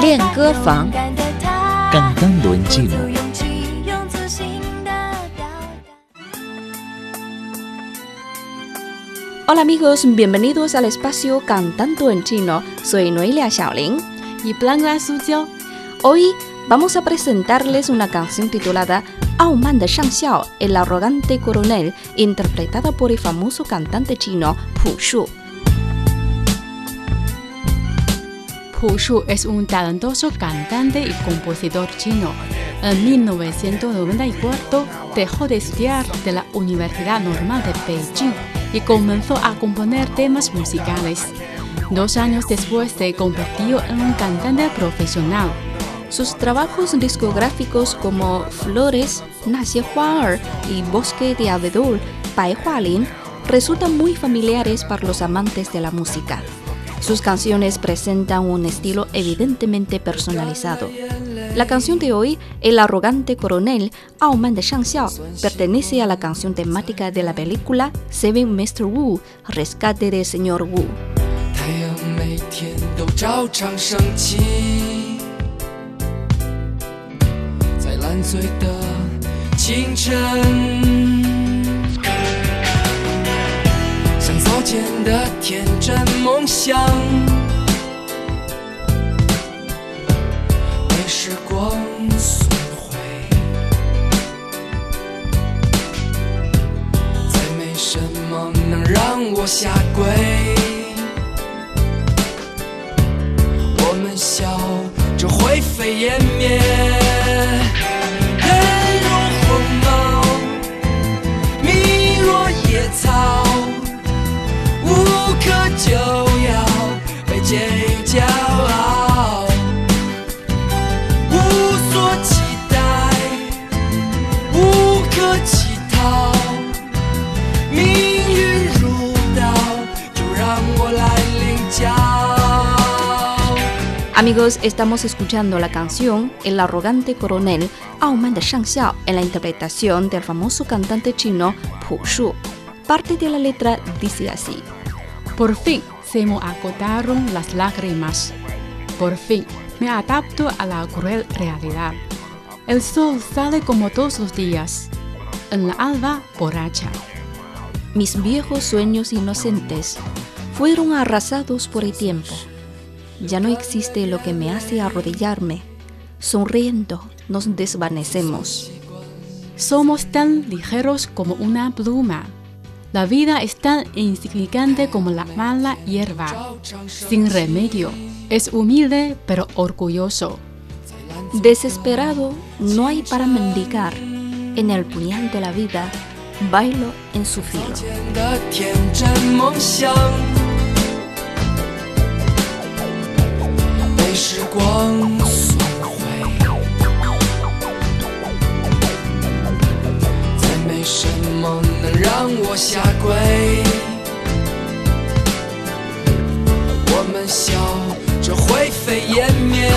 练歌房，cantando en chino。 Hola amigos, bienvenidos al espacio Cantando en Chino. Soy Noelia Xiaoling. y Blanca Sucio. Hoy vamos a presentarles una canción titulada Auman de Shangxiao, el arrogante coronel, interpretada por el famoso cantante chino Pu Shu. Pu Shu es un talentoso cantante y compositor chino. En 1994 dejó de estudiar de la Universidad Normal de Beijing y comenzó a componer temas musicales. Dos años después se convirtió en un cantante profesional. Sus trabajos discográficos como Flores, Nacie Huar y Bosque de Abedul, Bai Hualin resultan muy familiares para los amantes de la música. Sus canciones presentan un estilo evidentemente personalizado. La canción de hoy, El arrogante coronel, Auman de Shangxiao, pertenece a la canción temática de la película Seven Mr. Wu, Rescate del Señor Wu. 太阳每天都照常升起，在烂醉的清晨，像早前的天真梦想，被时光损毁，再没什么能让我下跪。我们笑着灰飞烟灭，Amigos, estamos escuchando la canción El arrogante coronel Auman de Shangxiao en la interpretación del famoso cantante chino Pu Shu. Parte de la letra dice así: Por fin se me agotaron las lágrimas. Por fin me adapto a la cruel realidad. El sol sale como todos los días. En la alba borracha. Mis viejos sueños inocentes fueron arrasados por el tiempo. Ya no existe lo que me hace arrodillarme. Sonriendo nos desvanecemos. Somos tan ligeros como una pluma. La vida es tan insignificante como la mala hierba. Sin remedio. Es humilde pero orgulloso. Desesperado no hay para mendigar. En el puñal de la vida bailo en su filo. 光损毁，再没什么能让我下跪。我们笑着灰飞烟灭，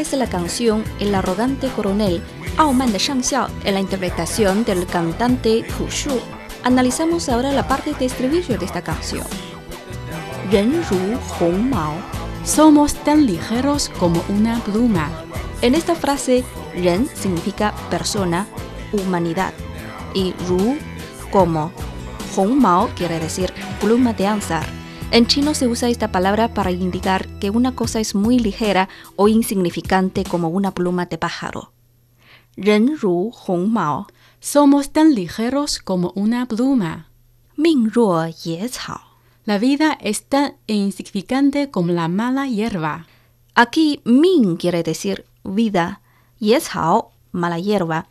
es la canción El arrogante coronel Auman de Shangxiao en la interpretación del cantante Pu Shu. Analizamos ahora la parte de estribillo de esta canción. Ren ru hong mao. Somos tan ligeros como una pluma. En esta frase, ren significa persona, humanidad, y ru como. Hong mao quiere decir pluma de ansar. En chino se usa esta palabra para indicar que una cosa es muy ligera o insignificante como una pluma de pájaro. Ren ru hong mao. Somos tan ligeros como una pluma. Ming ruo ye cao. La vida es tan insignificante como la mala hierba. Aquí Ming quiere decir vida, ye hao mala hierba.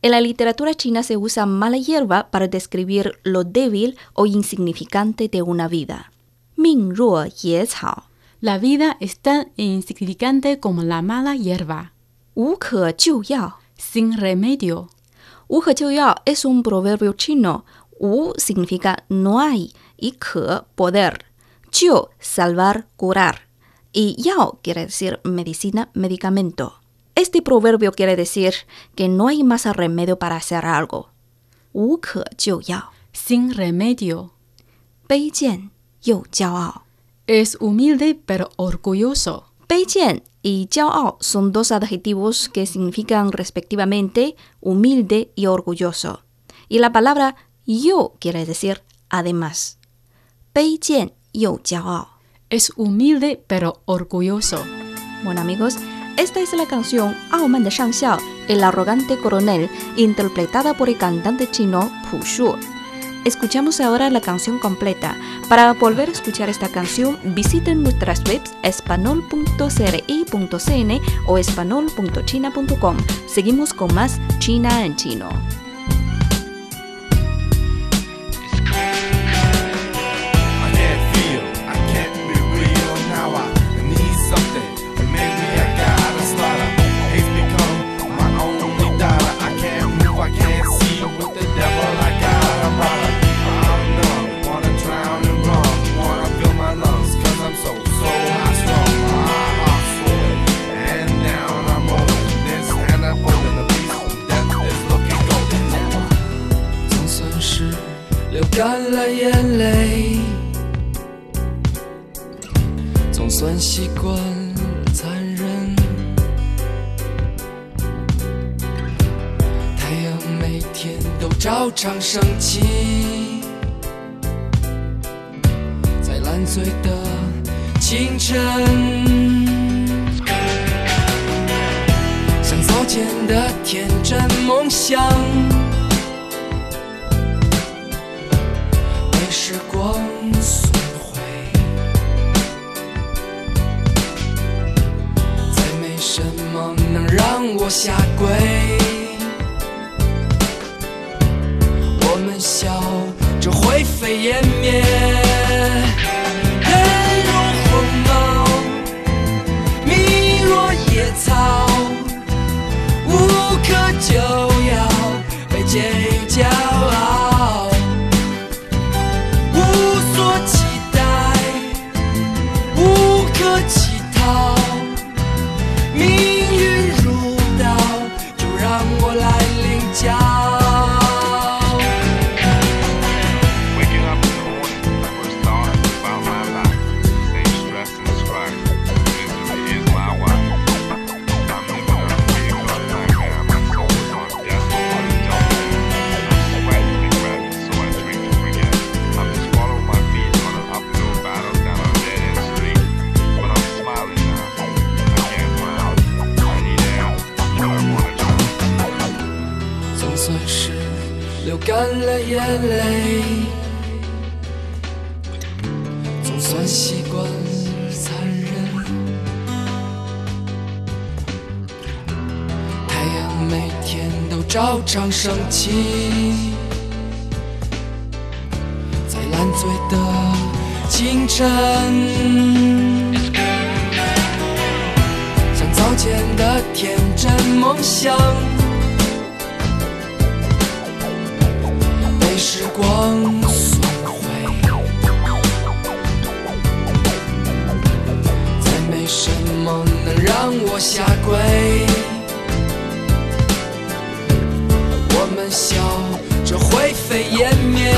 En la literatura china se usa mala hierba para describir lo débil o insignificante de una vida. Min ruo yezhao, La vida es tan insignificante como la mala hierba. wu ke jiu yao. Sin remedio. Wu ke jiu yao es un proverbio chino. Wu significa no hay y ke poder. Jiu salvar, curar. Y yao quiere decir medicina, medicamento. Este proverbio quiere decir que no hay más remedio para hacer algo. Wu ke jiu yao. Sin remedio. 卑贱又骄傲。 Es humilde pero orgulloso. 卑贱 y 骄傲 son dos adjetivos que significan respectivamente humilde y orgulloso. Y la palabra yo quiere decir además. 卑贱又骄傲。 Es humilde pero orgulloso. Bueno amigos, esta es la canción Ao Man de Shang Xiao, el arrogante coronel, interpretada por el cantante chino Pu Shu. Escuchamos ahora la canción completa. Para volver a escuchar esta canción, visiten nuestras webs espanol.cri.cn o espanol.china.com. Seguimos con más China en chino. 了眼泪，总算习惯了残忍。太阳每天都照常升起，在烂醉的清晨，像早前的天真梦想。时光损毁，再没什么能让我下跪。我们笑着灰飞烟灭，了眼泪，总算习惯残忍。太阳每天都照常升起，在烂醉的清晨，像早前的天真梦想。被时光损毁，再没什么能让我下跪。我们笑着灰飞烟灭，